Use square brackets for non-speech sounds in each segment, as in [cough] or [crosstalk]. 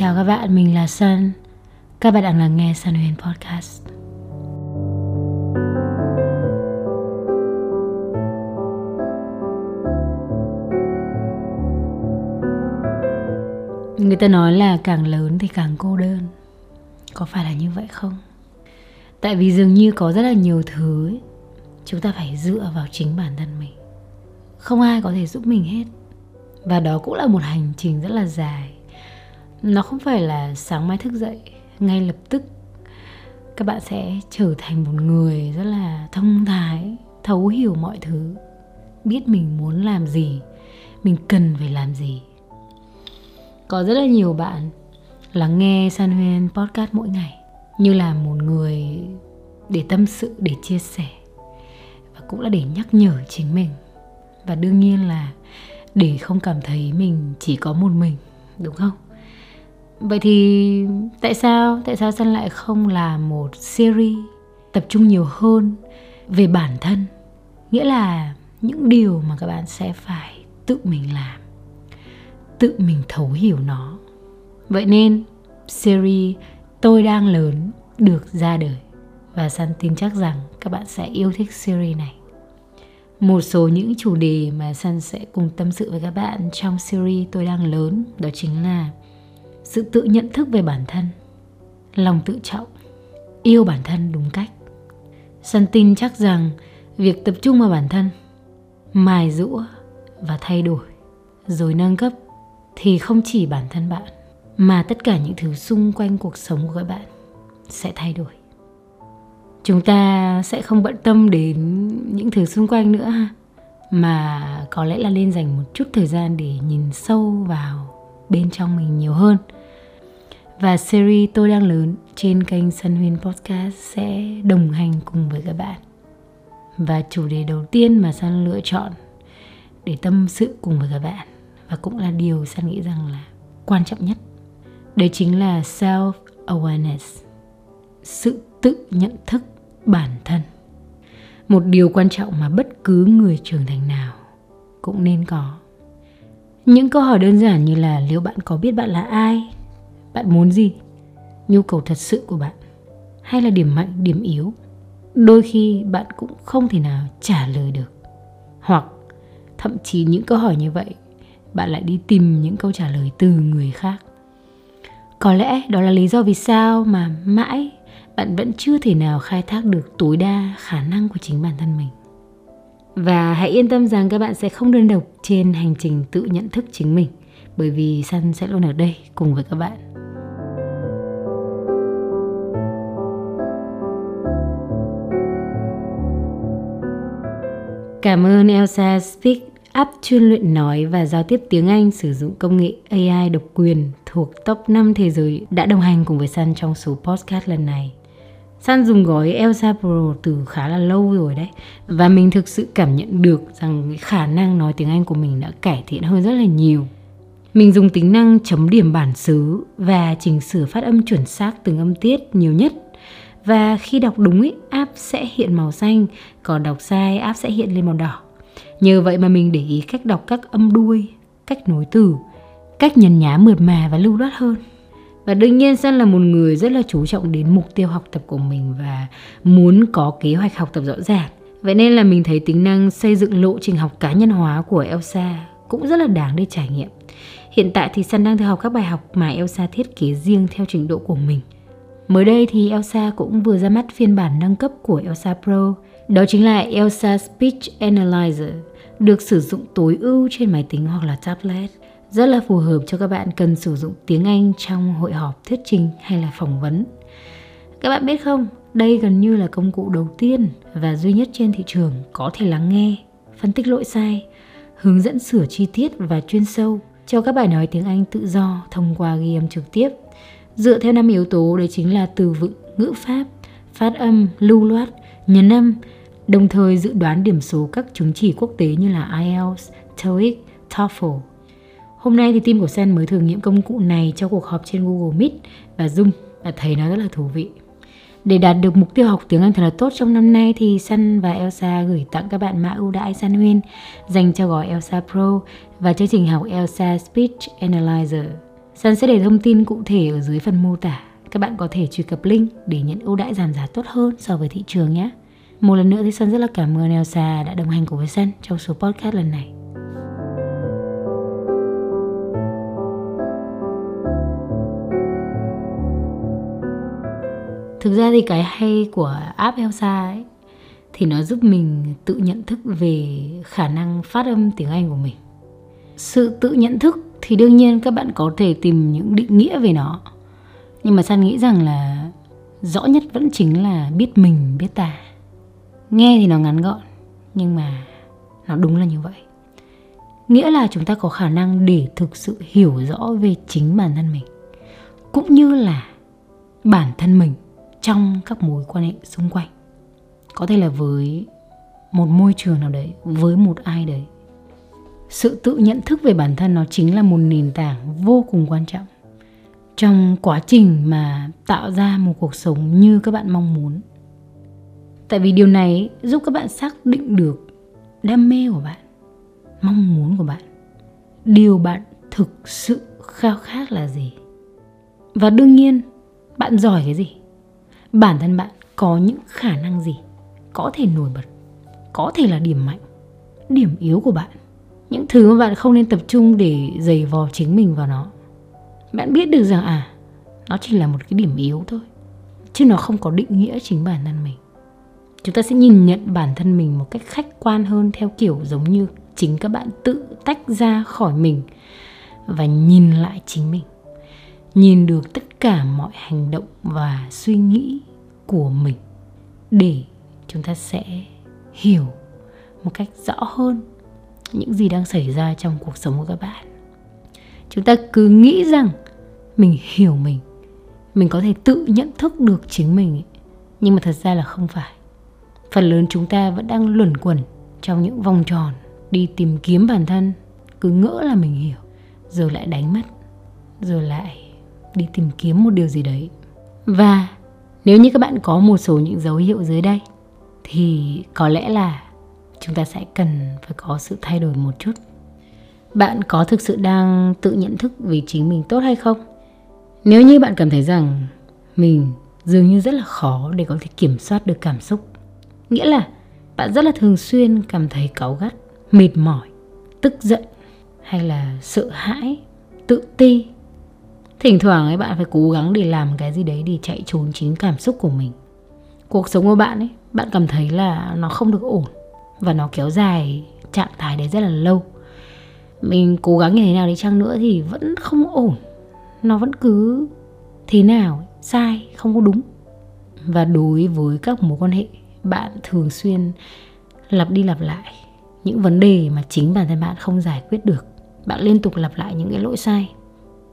Chào các bạn, mình là Sun. Các bạn đang lắng nghe Sun Huyền Podcast. Người ta nói là càng lớn thì càng cô đơn. Có phải là như vậy không? Tại vì dường như có rất là nhiều thứ ấy, chúng ta phải dựa vào chính bản thân mình. Không ai có thể giúp mình hết. Và đó cũng là một hành trình rất là dài nó không phải là sáng mai thức dậy, ngay lập tức các bạn sẽ trở thành một người rất là thông thái, thấu hiểu mọi thứ, biết mình muốn làm gì, mình cần phải làm gì. Có rất là nhiều bạn lắng nghe san huyên podcast mỗi ngày, như là một người để tâm sự, để chia sẻ, và cũng là để nhắc nhở chính mình. Và đương nhiên là để không cảm thấy mình chỉ có một mình, đúng không? Vậy thì tại sao tại sao sân lại không là một series tập trung nhiều hơn về bản thân? Nghĩa là những điều mà các bạn sẽ phải tự mình làm, tự mình thấu hiểu nó. Vậy nên series Tôi đang lớn được ra đời và San tin chắc rằng các bạn sẽ yêu thích series này. Một số những chủ đề mà San sẽ cùng tâm sự với các bạn trong series Tôi đang lớn đó chính là sự tự nhận thức về bản thân, lòng tự trọng, yêu bản thân đúng cách. Sân tin chắc rằng việc tập trung vào bản thân, mài rũa và thay đổi, rồi nâng cấp thì không chỉ bản thân bạn, mà tất cả những thứ xung quanh cuộc sống của các bạn sẽ thay đổi. Chúng ta sẽ không bận tâm đến những thứ xung quanh nữa ha, mà có lẽ là nên dành một chút thời gian để nhìn sâu vào bên trong mình nhiều hơn và series Tôi đang lớn trên kênh Sun Huyên Podcast sẽ đồng hành cùng với các bạn. Và chủ đề đầu tiên mà Sun lựa chọn để tâm sự cùng với các bạn, và cũng là điều Sun nghĩ rằng là quan trọng nhất. Đấy chính là self awareness. Sự tự nhận thức bản thân. Một điều quan trọng mà bất cứ người trưởng thành nào cũng nên có. Những câu hỏi đơn giản như là liệu bạn có biết bạn là ai bạn muốn gì? Nhu cầu thật sự của bạn, hay là điểm mạnh, điểm yếu? Đôi khi bạn cũng không thể nào trả lời được. Hoặc, thậm chí những câu hỏi như vậy, bạn lại đi tìm những câu trả lời từ người khác. Có lẽ đó là lý do vì sao mà mãi bạn vẫn chưa thể nào khai thác được tối đa khả năng của chính bản thân mình. Và hãy yên tâm rằng các bạn sẽ không đơn độc trên hành trình tự nhận thức chính mình, bởi vì Sun sẽ luôn ở đây cùng với các bạn. Cảm ơn Elsa Speak Up chuyên luyện nói và giao tiếp tiếng Anh sử dụng công nghệ AI độc quyền thuộc top 5 thế giới đã đồng hành cùng với Sun trong số podcast lần này. Sun dùng gói Elsa Pro từ khá là lâu rồi đấy và mình thực sự cảm nhận được rằng khả năng nói tiếng Anh của mình đã cải thiện hơn rất là nhiều. Mình dùng tính năng chấm điểm bản xứ và chỉnh sửa phát âm chuẩn xác từng âm tiết nhiều nhất và khi đọc đúng ý, app sẽ hiện màu xanh còn đọc sai app sẽ hiện lên màu đỏ nhờ vậy mà mình để ý cách đọc các âm đuôi cách nối từ cách nhấn nhá mượt mà và lưu loát hơn và đương nhiên Sơn là một người rất là chú trọng đến mục tiêu học tập của mình và muốn có kế hoạch học tập rõ ràng. Vậy nên là mình thấy tính năng xây dựng lộ trình học cá nhân hóa của Elsa cũng rất là đáng để trải nghiệm. Hiện tại thì Sun đang theo học các bài học mà Elsa thiết kế riêng theo trình độ của mình. Mới đây thì Elsa cũng vừa ra mắt phiên bản nâng cấp của Elsa Pro, đó chính là Elsa Speech Analyzer, được sử dụng tối ưu trên máy tính hoặc là tablet. Rất là phù hợp cho các bạn cần sử dụng tiếng Anh trong hội họp thuyết trình hay là phỏng vấn. Các bạn biết không, đây gần như là công cụ đầu tiên và duy nhất trên thị trường có thể lắng nghe, phân tích lỗi sai, hướng dẫn sửa chi tiết và chuyên sâu cho các bài nói tiếng Anh tự do thông qua ghi âm trực tiếp dựa theo năm yếu tố đấy chính là từ vựng, ngữ pháp, phát âm, lưu loát, nhấn âm, đồng thời dự đoán điểm số các chứng chỉ quốc tế như là IELTS, TOEIC, TOEFL. Hôm nay thì team của Sen mới thử nghiệm công cụ này cho cuộc họp trên Google Meet và Zoom và thấy nó rất là thú vị. Để đạt được mục tiêu học tiếng Anh thật là tốt trong năm nay thì Sun và Elsa gửi tặng các bạn mã ưu đãi Sun Huyên dành cho gói Elsa Pro và chương trình học Elsa Speech Analyzer sân sẽ để thông tin cụ thể ở dưới phần mô tả. Các bạn có thể truy cập link để nhận ưu đãi giảm giá tốt hơn so với thị trường nhé. Một lần nữa thì sân rất là cảm ơn Elsa đã đồng hành cùng với sân trong số podcast lần này. Thực ra thì cái hay của app Elsa ấy, thì nó giúp mình tự nhận thức về khả năng phát âm tiếng Anh của mình. Sự tự nhận thức thì đương nhiên các bạn có thể tìm những định nghĩa về nó. Nhưng mà San nghĩ rằng là rõ nhất vẫn chính là biết mình, biết ta. Nghe thì nó ngắn gọn, nhưng mà nó đúng là như vậy. Nghĩa là chúng ta có khả năng để thực sự hiểu rõ về chính bản thân mình. Cũng như là bản thân mình trong các mối quan hệ xung quanh có thể là với một môi trường nào đấy với một ai đấy sự tự nhận thức về bản thân nó chính là một nền tảng vô cùng quan trọng trong quá trình mà tạo ra một cuộc sống như các bạn mong muốn. Tại vì điều này giúp các bạn xác định được đam mê của bạn, mong muốn của bạn, điều bạn thực sự khao khát là gì. Và đương nhiên, bạn giỏi cái gì? Bản thân bạn có những khả năng gì? Có thể nổi bật, có thể là điểm mạnh, điểm yếu của bạn những thứ mà bạn không nên tập trung để giày vò chính mình vào nó. Bạn biết được rằng à nó chỉ là một cái điểm yếu thôi, chứ nó không có định nghĩa chính bản thân mình. Chúng ta sẽ nhìn nhận bản thân mình một cách khách quan hơn theo kiểu giống như chính các bạn tự tách ra khỏi mình và nhìn lại chính mình. Nhìn được tất cả mọi hành động và suy nghĩ của mình để chúng ta sẽ hiểu một cách rõ hơn những gì đang xảy ra trong cuộc sống của các bạn. Chúng ta cứ nghĩ rằng mình hiểu mình mình có thể tự nhận thức được chính mình nhưng mà thật ra là không phải. Phần lớn chúng ta vẫn đang luẩn quẩn trong những vòng tròn, đi tìm kiếm bản thân, cứ ngỡ là mình hiểu, rồi lại đánh mất, rồi lại đi tìm kiếm một điều gì đấy. Và nếu như các bạn có một số những dấu hiệu dưới đây, thì có lẽ là chúng ta sẽ cần phải có sự thay đổi một chút. Bạn có thực sự đang tự nhận thức vì chính mình tốt hay không? Nếu như bạn cảm thấy rằng mình dường như rất là khó để có thể kiểm soát được cảm xúc, nghĩa là bạn rất là thường xuyên cảm thấy cáu gắt, mệt mỏi, tức giận hay là sợ hãi, tự ti, thỉnh thoảng ấy bạn phải cố gắng để làm cái gì đấy để chạy trốn chính cảm xúc của mình. Cuộc sống của bạn ấy, bạn cảm thấy là nó không được ổn và nó kéo dài trạng thái đấy rất là lâu. Mình cố gắng như thế nào đi chăng nữa thì vẫn không ổn. Nó vẫn cứ thế nào, sai, không có đúng. Và đối với các mối quan hệ, bạn thường xuyên lặp đi lặp lại những vấn đề mà chính bản thân bạn không giải quyết được. Bạn liên tục lặp lại những cái lỗi sai.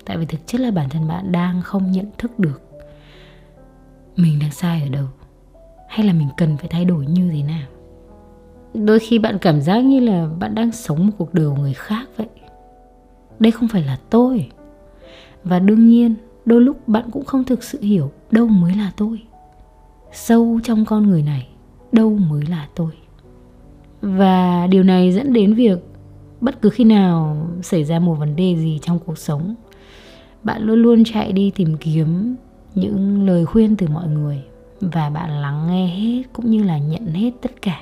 Tại vì thực chất là bản thân bạn đang không nhận thức được mình đang sai ở đâu, hay là mình cần phải thay đổi như thế nào đôi khi bạn cảm giác như là bạn đang sống một cuộc đời của người khác vậy. Đây không phải là tôi. Và đương nhiên, đôi lúc bạn cũng không thực sự hiểu đâu mới là tôi. Sâu trong con người này, đâu mới là tôi. Và điều này dẫn đến việc bất cứ khi nào xảy ra một vấn đề gì trong cuộc sống, bạn luôn luôn chạy đi tìm kiếm những lời khuyên từ mọi người và bạn lắng nghe hết cũng như là nhận hết tất cả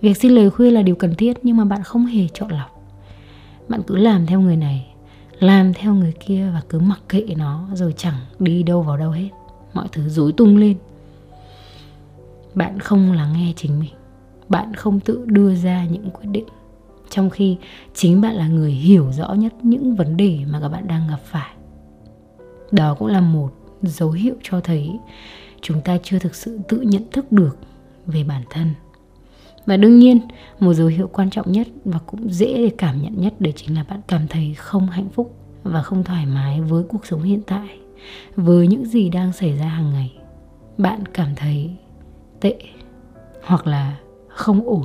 việc xin lời khuyên là điều cần thiết nhưng mà bạn không hề chọn lọc. Bạn cứ làm theo người này, làm theo người kia và cứ mặc kệ nó rồi chẳng đi đâu vào đâu hết. Mọi thứ rối tung lên. Bạn không lắng nghe chính mình. Bạn không tự đưa ra những quyết định. Trong khi chính bạn là người hiểu rõ nhất những vấn đề mà các bạn đang gặp phải. Đó cũng là một dấu hiệu cho thấy chúng ta chưa thực sự tự nhận thức được về bản thân và đương nhiên, một dấu hiệu quan trọng nhất và cũng dễ để cảm nhận nhất đấy chính là bạn cảm thấy không hạnh phúc và không thoải mái với cuộc sống hiện tại, với những gì đang xảy ra hàng ngày. Bạn cảm thấy tệ hoặc là không ổn.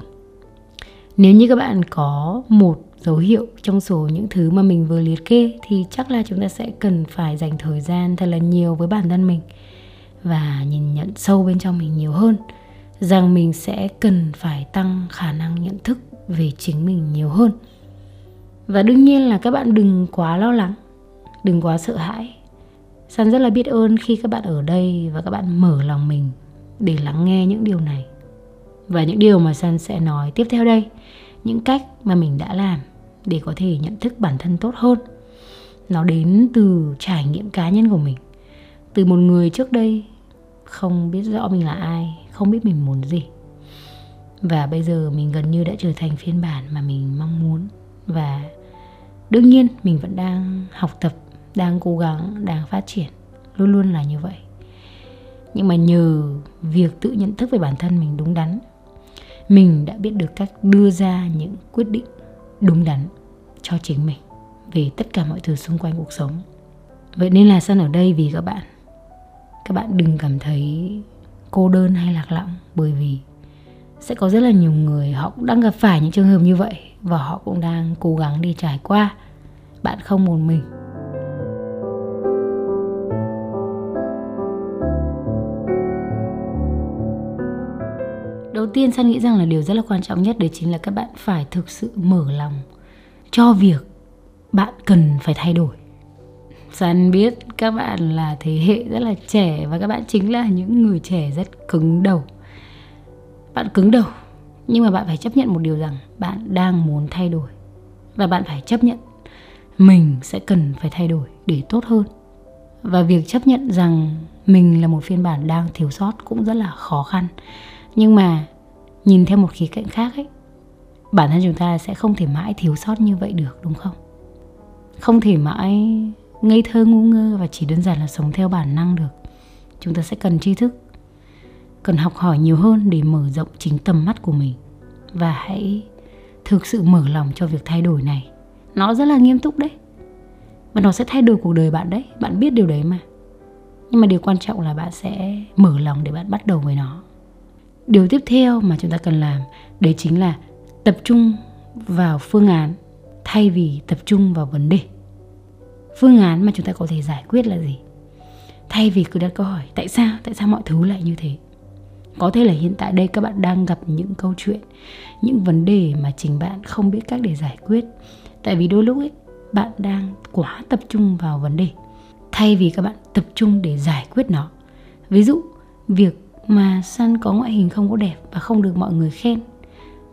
Nếu như các bạn có một dấu hiệu trong số những thứ mà mình vừa liệt kê thì chắc là chúng ta sẽ cần phải dành thời gian thật là nhiều với bản thân mình và nhìn nhận sâu bên trong mình nhiều hơn rằng mình sẽ cần phải tăng khả năng nhận thức về chính mình nhiều hơn. Và đương nhiên là các bạn đừng quá lo lắng, đừng quá sợ hãi. San rất là biết ơn khi các bạn ở đây và các bạn mở lòng mình để lắng nghe những điều này. Và những điều mà san sẽ nói tiếp theo đây, những cách mà mình đã làm để có thể nhận thức bản thân tốt hơn. Nó đến từ trải nghiệm cá nhân của mình. Từ một người trước đây, không biết rõ mình là ai không biết mình muốn gì. Và bây giờ mình gần như đã trở thành phiên bản mà mình mong muốn. Và đương nhiên, mình vẫn đang học tập, đang cố gắng, đang phát triển. Luôn luôn là như vậy. Nhưng mà nhờ việc tự nhận thức về bản thân mình đúng đắn, mình đã biết được cách đưa ra những quyết định đúng đắn cho chính mình về tất cả mọi thứ xung quanh cuộc sống. Vậy nên là sân ở đây vì các bạn. Các bạn đừng cảm thấy cô đơn hay lạc lõng, bởi vì sẽ có rất là nhiều người họ cũng đang gặp phải những trường hợp như vậy và họ cũng đang cố gắng đi trải qua. Bạn không một mình. Đầu tiên san nghĩ rằng là điều rất là quan trọng nhất đấy chính là các bạn phải thực sự mở lòng cho việc bạn cần phải thay đổi san biết các bạn là thế hệ rất là trẻ và các bạn chính là những người trẻ rất cứng đầu. Bạn cứng đầu, nhưng mà bạn phải chấp nhận một điều rằng bạn đang muốn thay đổi. Và bạn phải chấp nhận mình sẽ cần phải thay đổi để tốt hơn. Và việc chấp nhận rằng mình là một phiên bản đang thiếu sót cũng rất là khó khăn. Nhưng mà nhìn theo một khía cạnh khác ấy, bản thân chúng ta sẽ không thể mãi thiếu sót như vậy được, đúng không? Không thể mãi ngây thơ ngu ngơ và chỉ đơn giản là sống theo bản năng được. Chúng ta sẽ cần tri thức, cần học hỏi nhiều hơn để mở rộng chính tầm mắt của mình. Và hãy thực sự mở lòng cho việc thay đổi này. Nó rất là nghiêm túc đấy. Và nó sẽ thay đổi cuộc đời bạn đấy. Bạn biết điều đấy mà. Nhưng mà điều quan trọng là bạn sẽ mở lòng để bạn bắt đầu với nó. Điều tiếp theo mà chúng ta cần làm, đấy chính là tập trung vào phương án thay vì tập trung vào vấn đề phương án mà chúng ta có thể giải quyết là gì? Thay vì cứ đặt câu hỏi, tại sao tại sao mọi thứ lại như thế? Có thể là hiện tại đây các bạn đang gặp những câu chuyện, những vấn đề mà chính bạn không biết cách để giải quyết. Tại vì đôi lúc ấy, bạn đang quá tập trung vào vấn đề. Thay vì các bạn tập trung để giải quyết nó. Ví dụ, việc mà săn có ngoại hình không có đẹp và không được mọi người khen.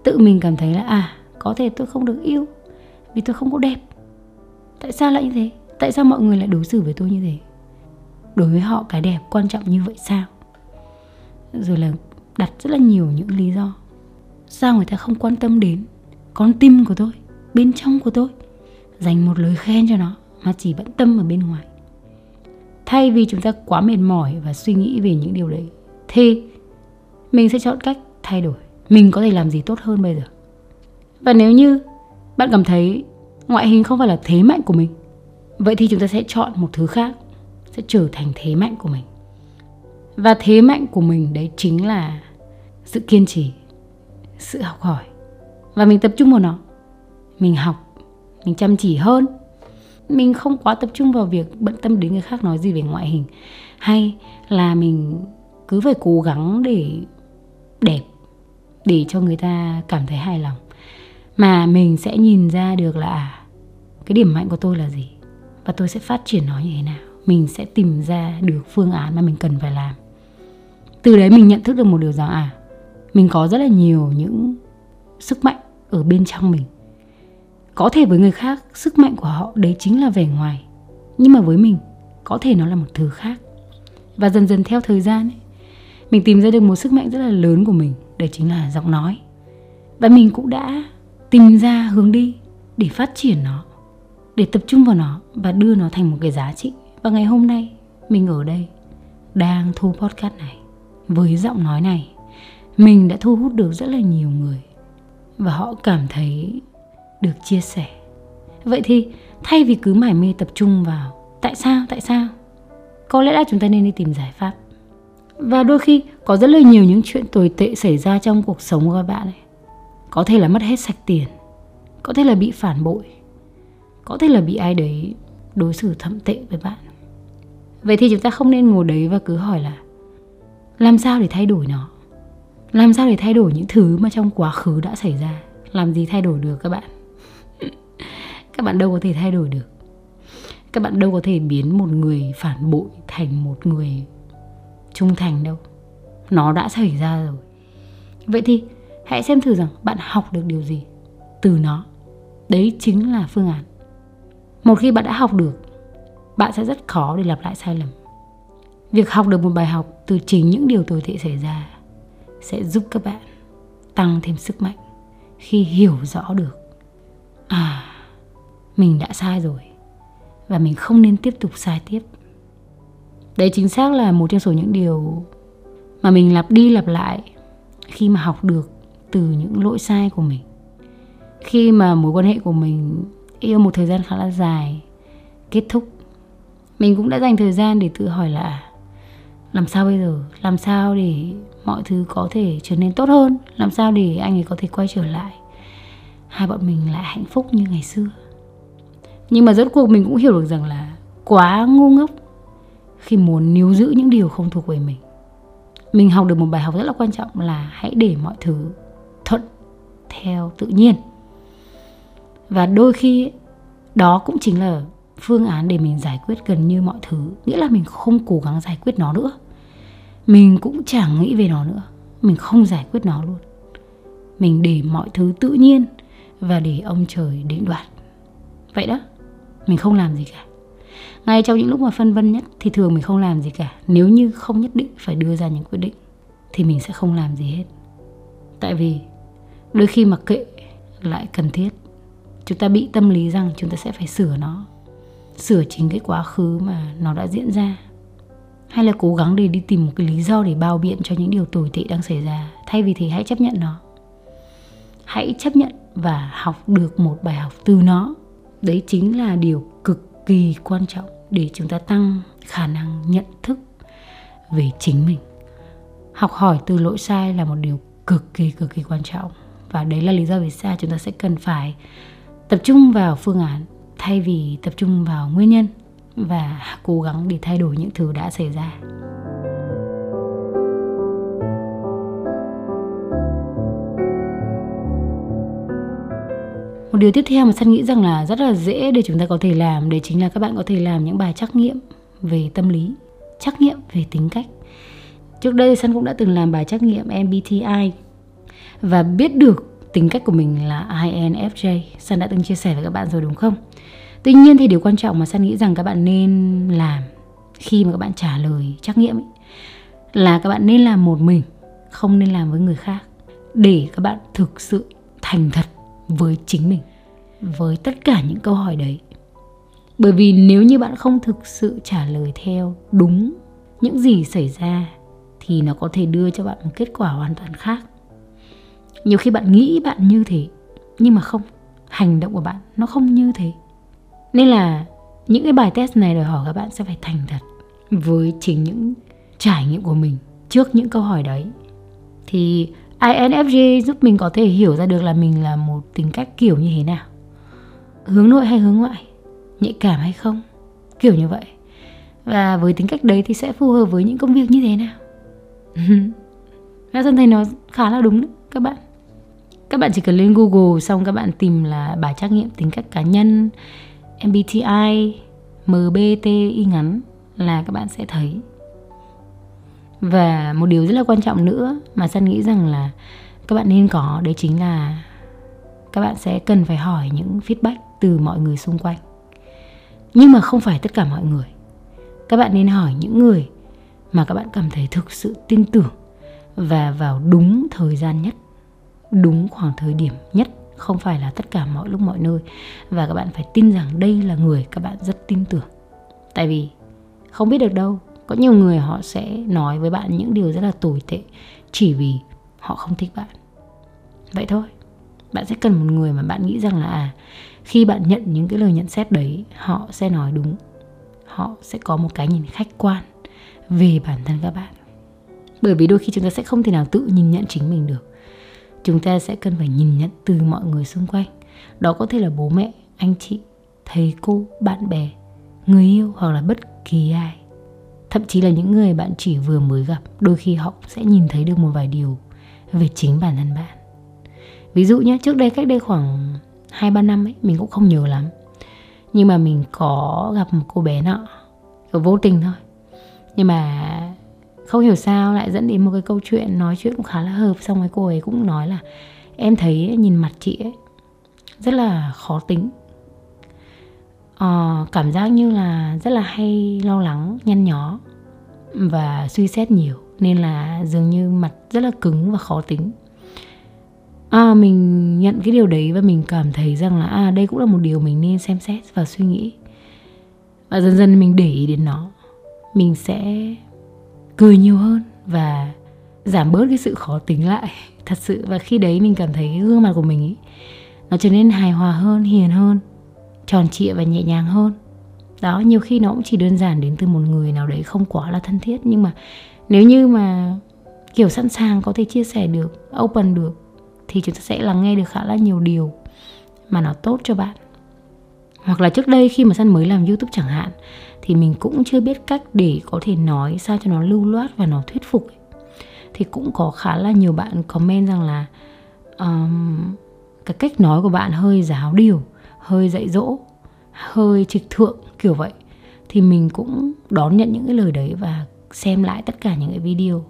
Tự mình cảm thấy là à có thể tôi không được yêu vì tôi không có đẹp. Tại sao lại như thế? Tại sao mọi người lại đối xử với tôi như thế? Đối với họ cái đẹp quan trọng như vậy sao? Rồi là đặt rất là nhiều những lý do. Sao người ta không quan tâm đến con tim của tôi, bên trong của tôi? Dành một lời khen cho nó mà chỉ bận tâm ở bên ngoài. Thay vì chúng ta quá mệt mỏi và suy nghĩ về những điều đấy thì mình sẽ chọn cách thay đổi. Mình có thể làm gì tốt hơn bây giờ? Và nếu như bạn cảm thấy ngoại hình không phải là thế mạnh của mình vậy thì chúng ta sẽ chọn một thứ khác, sẽ trở thành thế mạnh của mình. Và thế mạnh của mình đấy chính là sự kiên trì, sự học hỏi. Và mình tập trung vào nó. Mình học, mình chăm chỉ hơn. Mình không quá tập trung vào việc bận tâm đến người khác nói gì về ngoại hình, hay là mình cứ phải cố gắng để đẹp, để cho người ta cảm thấy hài lòng. Mà mình sẽ nhìn ra được là à, cái điểm mạnh của tôi là gì? Và tôi sẽ phát triển nó như thế nào? Mình sẽ tìm ra được phương án mà mình cần phải làm. Từ đấy mình nhận thức được một điều rằng à mình có rất là nhiều những sức mạnh ở bên trong mình. Có thể với người khác sức mạnh của họ đấy chính là vẻ ngoài. Nhưng mà với mình có thể nó là một thứ khác. Và dần dần theo thời gian ấy, mình tìm ra được một sức mạnh rất là lớn của mình đấy chính là giọng nói. Và mình cũng đã tìm ra hướng đi để phát triển nó để tập trung vào nó và đưa nó thành một cái giá trị. Và ngày hôm nay, mình ở đây, đang thu podcast này với giọng nói này. Mình đã thu hút được rất là nhiều người và họ cảm thấy được chia sẻ. Vậy thì, thay vì cứ mải mê tập trung vào tại sao tại sao? Có lẽ là chúng ta nên đi tìm giải pháp. Và đôi khi có rất là nhiều những chuyện tồi tệ xảy ra trong cuộc sống của các bạn ấy. Có thể là mất hết sạch tiền. Có thể là bị phản bội có thể là bị ai đấy đối xử thậm tệ với bạn. Vậy thì chúng ta không nên ngồi đấy và cứ hỏi là, làm sao để thay đổi nó? Làm sao để thay đổi những thứ mà trong quá khứ đã xảy ra? Làm gì thay đổi được các bạn? [laughs] Các bạn đâu có thể thay đổi được. Các bạn đâu có thể biến một người phản bội thành một người trung thành đâu. Nó đã xảy ra rồi. Vậy thì hãy xem thử rằng bạn học được điều gì từ nó. Đấy chính là phương án một khi bạn đã học được, bạn sẽ rất khó để lặp lại sai lầm. Việc học được một bài học từ chính những điều tồi tệ xảy ra sẽ giúp các bạn tăng thêm sức mạnh khi hiểu rõ được à mình đã sai rồi và mình không nên tiếp tục sai tiếp. Đấy chính xác là một trong số những điều mà mình lặp đi lặp lại khi mà học được từ những lỗi sai của mình. Khi mà mối quan hệ của mình yêu một thời gian khá là dài, kết thúc. Mình cũng đã dành thời gian để tự hỏi là, làm sao bây giờ? Làm sao để mọi thứ có thể trở nên tốt hơn? Làm sao để anh ấy có thể quay trở lại? Hai bọn mình lại hạnh phúc như ngày xưa. Nhưng mà rốt cuộc mình cũng hiểu được rằng là quá ngu ngốc khi muốn níu giữ những điều không thuộc về mình. Mình học được một bài học rất là quan trọng là hãy để mọi thứ thuận theo tự nhiên và đôi khi đó cũng chính là phương án để mình giải quyết gần như mọi thứ. Nghĩa là mình không cố gắng giải quyết nó nữa. Mình cũng chẳng nghĩ về nó nữa. Mình không giải quyết nó luôn. Mình để mọi thứ tự nhiên và để ông trời định đoạt. Vậy đó, mình không làm gì cả. Ngay trong những lúc mà phân vân nhất thì thường mình không làm gì cả. Nếu như không nhất định phải đưa ra những quyết định thì mình sẽ không làm gì hết. Tại vì đôi khi mặc kệ lại cần thiết chúng ta bị tâm lý rằng chúng ta sẽ phải sửa nó, sửa chính cái quá khứ mà nó đã diễn ra. Hay là cố gắng để đi tìm một cái lý do để bao biện cho những điều tồi tệ đang xảy ra. Thay vì thế, hãy chấp nhận nó. Hãy chấp nhận và học được một bài học từ nó. Đấy chính là điều cực kỳ quan trọng để chúng ta tăng khả năng nhận thức về chính mình. Học hỏi từ lỗi sai là một điều cực kỳ cực kỳ quan trọng. Và đấy là lý do vì sao chúng ta sẽ cần phải tập trung vào phương án, thay vì tập trung vào nguyên nhân và cố gắng để thay đổi những thứ đã xảy ra. Một điều tiếp theo mà săn nghĩ rằng là rất là dễ để chúng ta có thể làm, đấy chính là các bạn có thể làm những bài trắc nghiệm về tâm lý, trắc nghiệm về tính cách. Trước đây săn cũng đã từng làm bài trắc nghiệm MBTI và biết được tính cách của mình là INFJ San đã từng chia sẻ với các bạn rồi đúng không? Tuy nhiên thì điều quan trọng mà San nghĩ rằng các bạn nên làm khi mà các bạn trả lời trắc nghiệm ấy, là các bạn nên làm một mình không nên làm với người khác để các bạn thực sự thành thật với chính mình với tất cả những câu hỏi đấy. Bởi vì nếu như bạn không thực sự trả lời theo đúng những gì xảy ra thì nó có thể đưa cho bạn một kết quả hoàn toàn khác nhiều khi bạn nghĩ bạn như thế, nhưng mà không, hành động của bạn nó không như thế. Nên là những cái bài test này đòi hỏi các bạn sẽ phải thành thật với chính những trải nghiệm của mình trước những câu hỏi đấy. Thì INFJ giúp mình có thể hiểu ra được là mình là một tính cách kiểu như thế nào. Hướng nội hay hướng ngoại, nhạy cảm hay không, kiểu như vậy. Và với tính cách đấy thì sẽ phù hợp với những công việc như thế nào. [laughs] Nga thấy nó khá là đúng đấy, các bạn các bạn chỉ cần lên Google xong các bạn tìm là bài trắc nghiệm tính cách cá nhân MBTI MBTI ngắn là các bạn sẽ thấy. Và một điều rất là quan trọng nữa mà San nghĩ rằng là các bạn nên có, đấy chính là các bạn sẽ cần phải hỏi những feedback từ mọi người xung quanh. Nhưng mà không phải tất cả mọi người. Các bạn nên hỏi những người mà các bạn cảm thấy thực sự tin tưởng và vào đúng thời gian nhất đúng khoảng thời điểm nhất, không phải là tất cả mọi lúc mọi nơi. Và các bạn phải tin rằng đây là người các bạn rất tin tưởng. Tại vì không biết được đâu, có nhiều người họ sẽ nói với bạn những điều rất là tồi tệ chỉ vì họ không thích bạn. Vậy thôi, bạn sẽ cần một người mà bạn nghĩ rằng là à khi bạn nhận những cái lời nhận xét đấy, họ sẽ nói đúng. Họ sẽ có một cái nhìn khách quan về bản thân các bạn. Bởi vì đôi khi chúng ta sẽ không thể nào tự nhìn nhận chính mình được chúng ta sẽ cần phải nhìn nhận từ mọi người xung quanh. Đó có thể là bố mẹ, anh chị, thầy cô, bạn bè, người yêu hoặc là bất kỳ ai. Thậm chí là những người bạn chỉ vừa mới gặp, đôi khi họ sẽ nhìn thấy được một vài điều về chính bản thân bạn. Ví dụ nhé trước đây cách đây khoảng hai, ba năm ấy, mình cũng không nhớ lắm. Nhưng mà mình có gặp một cô bé nọ vô tình thôi. Nhưng mà không hiểu sao lại dẫn đến một cái câu chuyện nói chuyện cũng khá là hợp xong rồi cô ấy cũng nói là em thấy nhìn mặt chị ấy rất là khó tính. À, cảm giác như là rất là hay lo lắng nhăn nhó và suy xét nhiều nên là dường như mặt rất là cứng và khó tính. À, mình nhận cái điều đấy và mình cảm thấy rằng là à đây cũng là một điều mình nên xem xét và suy nghĩ. Và dần dần mình để ý đến nó mình sẽ cười nhiều hơn và giảm bớt cái sự khó tính lại, [laughs] thật sự. Và khi đấy mình cảm thấy gương mặt của mình ấy nó trở nên hài hòa hơn, hiền hơn, tròn trịa và nhẹ nhàng hơn. Đó, nhiều khi nó cũng chỉ đơn giản đến từ một người nào đấy không quá là thân thiết. Nhưng mà nếu như mà kiểu sẵn sàng có thể chia sẻ được, open được, thì chúng ta sẽ lắng nghe được khá là nhiều điều mà nó tốt cho bạn. Hoặc là trước đây khi mà săn mới làm youtube chẳng hạn thì mình cũng chưa biết cách để có thể nói sao cho nó lưu loát và nó thuyết phục thì cũng có khá là nhiều bạn comment rằng là um, cái cách nói của bạn hơi giáo điều hơi dạy dỗ hơi trịch thượng kiểu vậy. Thì mình cũng đón nhận những cái lời đấy và xem lại tất cả những cái video.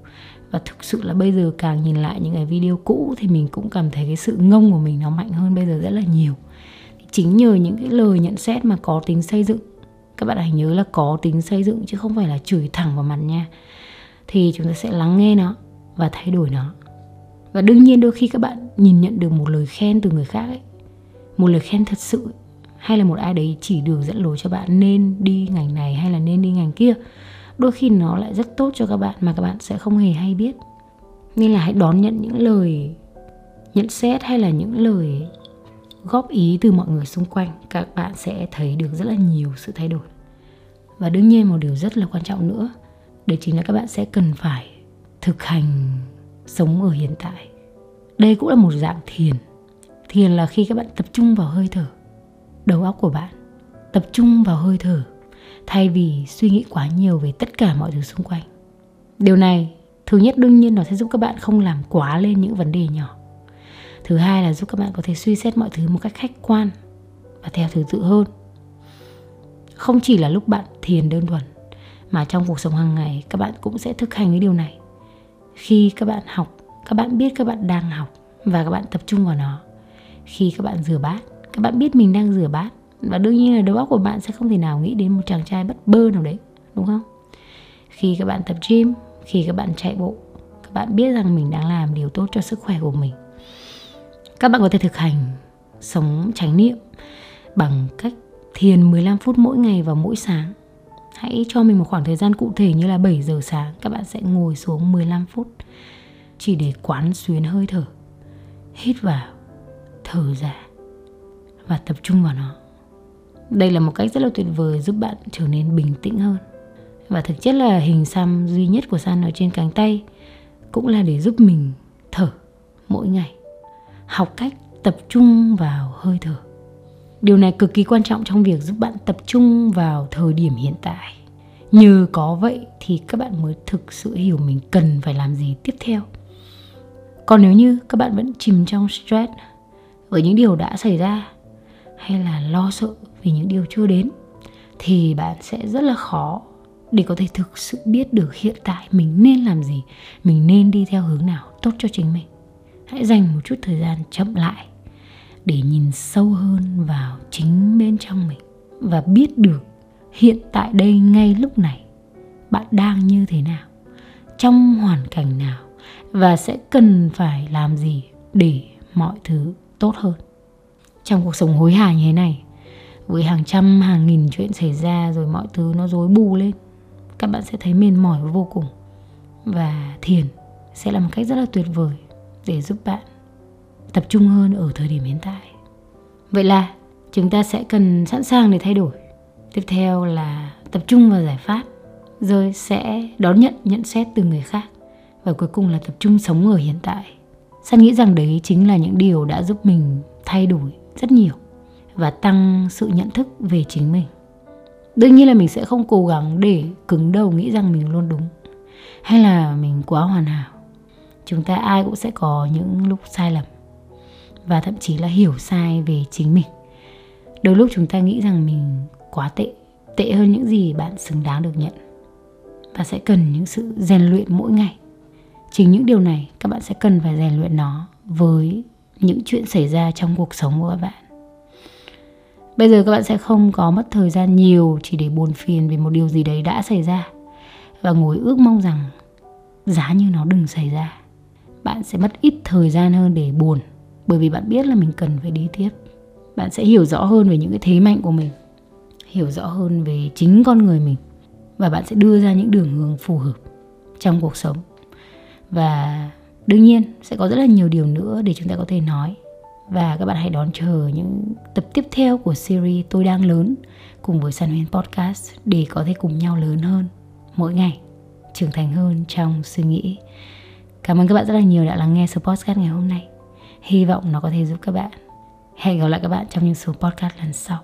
Và thực sự là bây giờ càng nhìn lại những cái video cũ thì mình cũng cảm thấy cái sự ngông của mình nó mạnh hơn bây giờ rất là nhiều. Chính nhờ những cái lời nhận xét mà có tính xây dựng các bạn hãy nhớ là có tính xây dựng chứ không phải là chửi thẳng vào mặt nha. Thì chúng ta sẽ lắng nghe nó và thay đổi nó. Và đương nhiên đôi khi các bạn nhìn nhận được một lời khen từ người khác ấy, một lời khen thật sự hay là một ai đấy chỉ đường dẫn lối cho bạn nên đi ngành này hay là nên đi ngành kia, đôi khi nó lại rất tốt cho các bạn mà các bạn sẽ không hề hay biết. Nên là hãy đón nhận những lời nhận xét hay là những lời góp ý từ mọi người xung quanh, các bạn sẽ thấy được rất là nhiều sự thay đổi. Và đương nhiên một điều rất là quan trọng nữa đấy chính là các bạn sẽ cần phải thực hành sống ở hiện tại. Đây cũng là một dạng thiền. Thiền là khi các bạn tập trung vào hơi thở, đầu óc của bạn, tập trung vào hơi thở, thay vì suy nghĩ quá nhiều về tất cả mọi thứ xung quanh. Điều này, thứ nhất đương nhiên nó sẽ giúp các bạn không làm quá lên những vấn đề nhỏ thứ hai là giúp các bạn có thể suy xét mọi thứ một cách khách quan và theo thứ tự hơn không chỉ là lúc bạn thiền đơn thuần mà trong cuộc sống hàng ngày các bạn cũng sẽ thực hành cái điều này khi các bạn học các bạn biết các bạn đang học và các bạn tập trung vào nó khi các bạn rửa bát các bạn biết mình đang rửa bát và đương nhiên là đầu óc của bạn sẽ không thể nào nghĩ đến một chàng trai bất bơ nào đấy đúng không khi các bạn tập gym khi các bạn chạy bộ các bạn biết rằng mình đang làm điều tốt cho sức khỏe của mình các bạn có thể thực hành sống chánh niệm bằng cách thiền 15 phút mỗi ngày vào mỗi sáng. Hãy cho mình một khoảng thời gian cụ thể như là 7 giờ sáng, các bạn sẽ ngồi xuống 15 phút chỉ để quán xuyến hơi thở. Hít vào, thở ra và tập trung vào nó. Đây là một cách rất là tuyệt vời giúp bạn trở nên bình tĩnh hơn. Và thực chất là hình xăm duy nhất của San ở trên cánh tay cũng là để giúp mình thở mỗi ngày học cách tập trung vào hơi thở. Điều này cực kỳ quan trọng trong việc giúp bạn tập trung vào thời điểm hiện tại. Nhờ có vậy thì các bạn mới thực sự hiểu mình cần phải làm gì tiếp theo. Còn nếu như các bạn vẫn chìm trong stress với những điều đã xảy ra hay là lo sợ vì những điều chưa đến, thì bạn sẽ rất là khó để có thể thực sự biết được hiện tại mình nên làm gì, mình nên đi theo hướng nào tốt cho chính mình hãy dành một chút thời gian chậm lại để nhìn sâu hơn vào chính bên trong mình và biết được hiện tại đây ngay lúc này bạn đang như thế nào, trong hoàn cảnh nào và sẽ cần phải làm gì để mọi thứ tốt hơn. Trong cuộc sống hối hả như thế này, với hàng trăm, hàng nghìn chuyện xảy ra rồi mọi thứ nó rối bù lên, các bạn sẽ thấy mệt mỏi vô cùng và thiền sẽ là một cách rất là tuyệt vời để giúp bạn tập trung hơn ở thời điểm hiện tại. Vậy là chúng ta sẽ cần sẵn sàng để thay đổi. Tiếp theo là tập trung vào giải pháp, rồi sẽ đón nhận nhận xét từ người khác và cuối cùng là tập trung sống ở hiện tại. San nghĩ rằng đấy chính là những điều đã giúp mình thay đổi rất nhiều và tăng sự nhận thức về chính mình. Đương nhiên là mình sẽ không cố gắng để cứng đầu nghĩ rằng mình luôn đúng hay là mình quá hoàn hảo chúng ta ai cũng sẽ có những lúc sai lầm và thậm chí là hiểu sai về chính mình. Đôi lúc chúng ta nghĩ rằng mình quá tệ tệ hơn những gì bạn xứng đáng được nhận. Và sẽ cần những sự rèn luyện mỗi ngày. Chính những điều này các bạn sẽ cần phải rèn luyện nó với những chuyện xảy ra trong cuộc sống của các bạn. Bây giờ các bạn sẽ không có mất thời gian nhiều chỉ để buồn phiền vì một điều gì đấy đã xảy ra và ngồi ước mong rằng giá như nó đừng xảy ra bạn sẽ mất ít thời gian hơn để buồn. Bởi vì bạn biết là mình cần phải đi tiếp. Bạn sẽ hiểu rõ hơn về những cái thế mạnh của mình, hiểu rõ hơn về chính con người mình, và bạn sẽ đưa ra những đường hướng phù hợp trong cuộc sống. Và đương nhiên sẽ có rất là nhiều điều nữa để chúng ta có thể nói. Và các bạn hãy đón chờ những tập tiếp theo của series tôi đang lớn cùng với San Huyền Podcast để có thể cùng nhau lớn hơn mỗi ngày, trưởng thành hơn trong suy nghĩ cảm ơn các bạn rất là nhiều đã lắng nghe số podcast ngày hôm nay. Hy vọng nó có thể giúp các bạn. Hẹn gặp lại các bạn trong những số podcast lần sau.